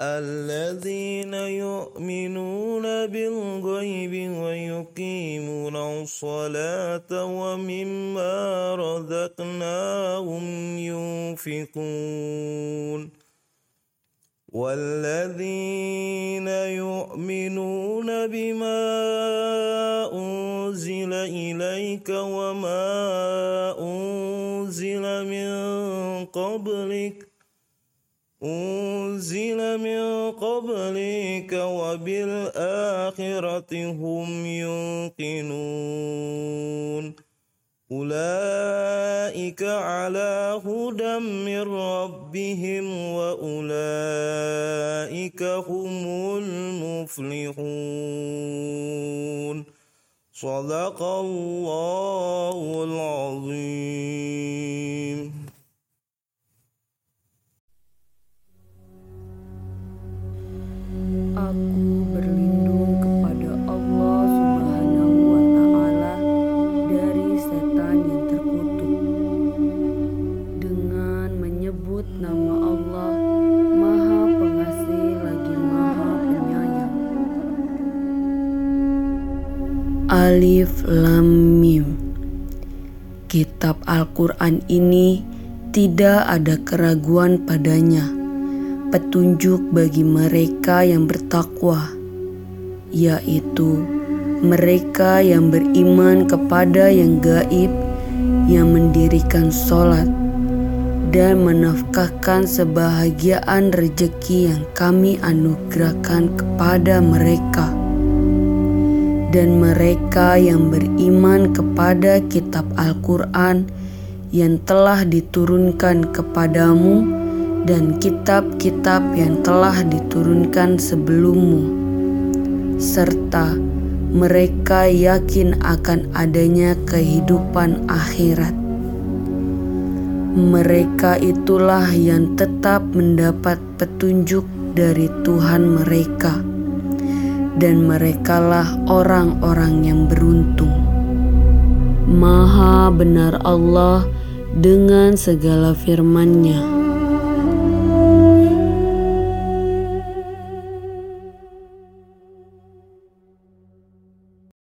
الذين يؤمنون بالغيب ويقيمون الصلاة ومما رزقناهم ينفقون. والذين يؤمنون بما أنزل إليك وما أنزل من قبلك أنزل من قبلك وبالآخرة هم يوقنون. أولئك على هدى من ربهم وأولئك هم المفلحون. صدق الله العظيم. Alif Lam Mim Kitab Al-Quran ini tidak ada keraguan padanya petunjuk bagi mereka yang bertakwa, yaitu mereka yang beriman kepada yang gaib, yang mendirikan sholat, dan menafkahkan sebahagiaan rejeki yang kami anugerahkan kepada mereka. Dan mereka yang beriman kepada kitab Al-Quran yang telah diturunkan kepadamu, dan kitab-kitab yang telah diturunkan sebelummu, serta mereka yakin akan adanya kehidupan akhirat. Mereka itulah yang tetap mendapat petunjuk dari Tuhan mereka, dan merekalah orang-orang yang beruntung. Maha benar Allah dengan segala firman-Nya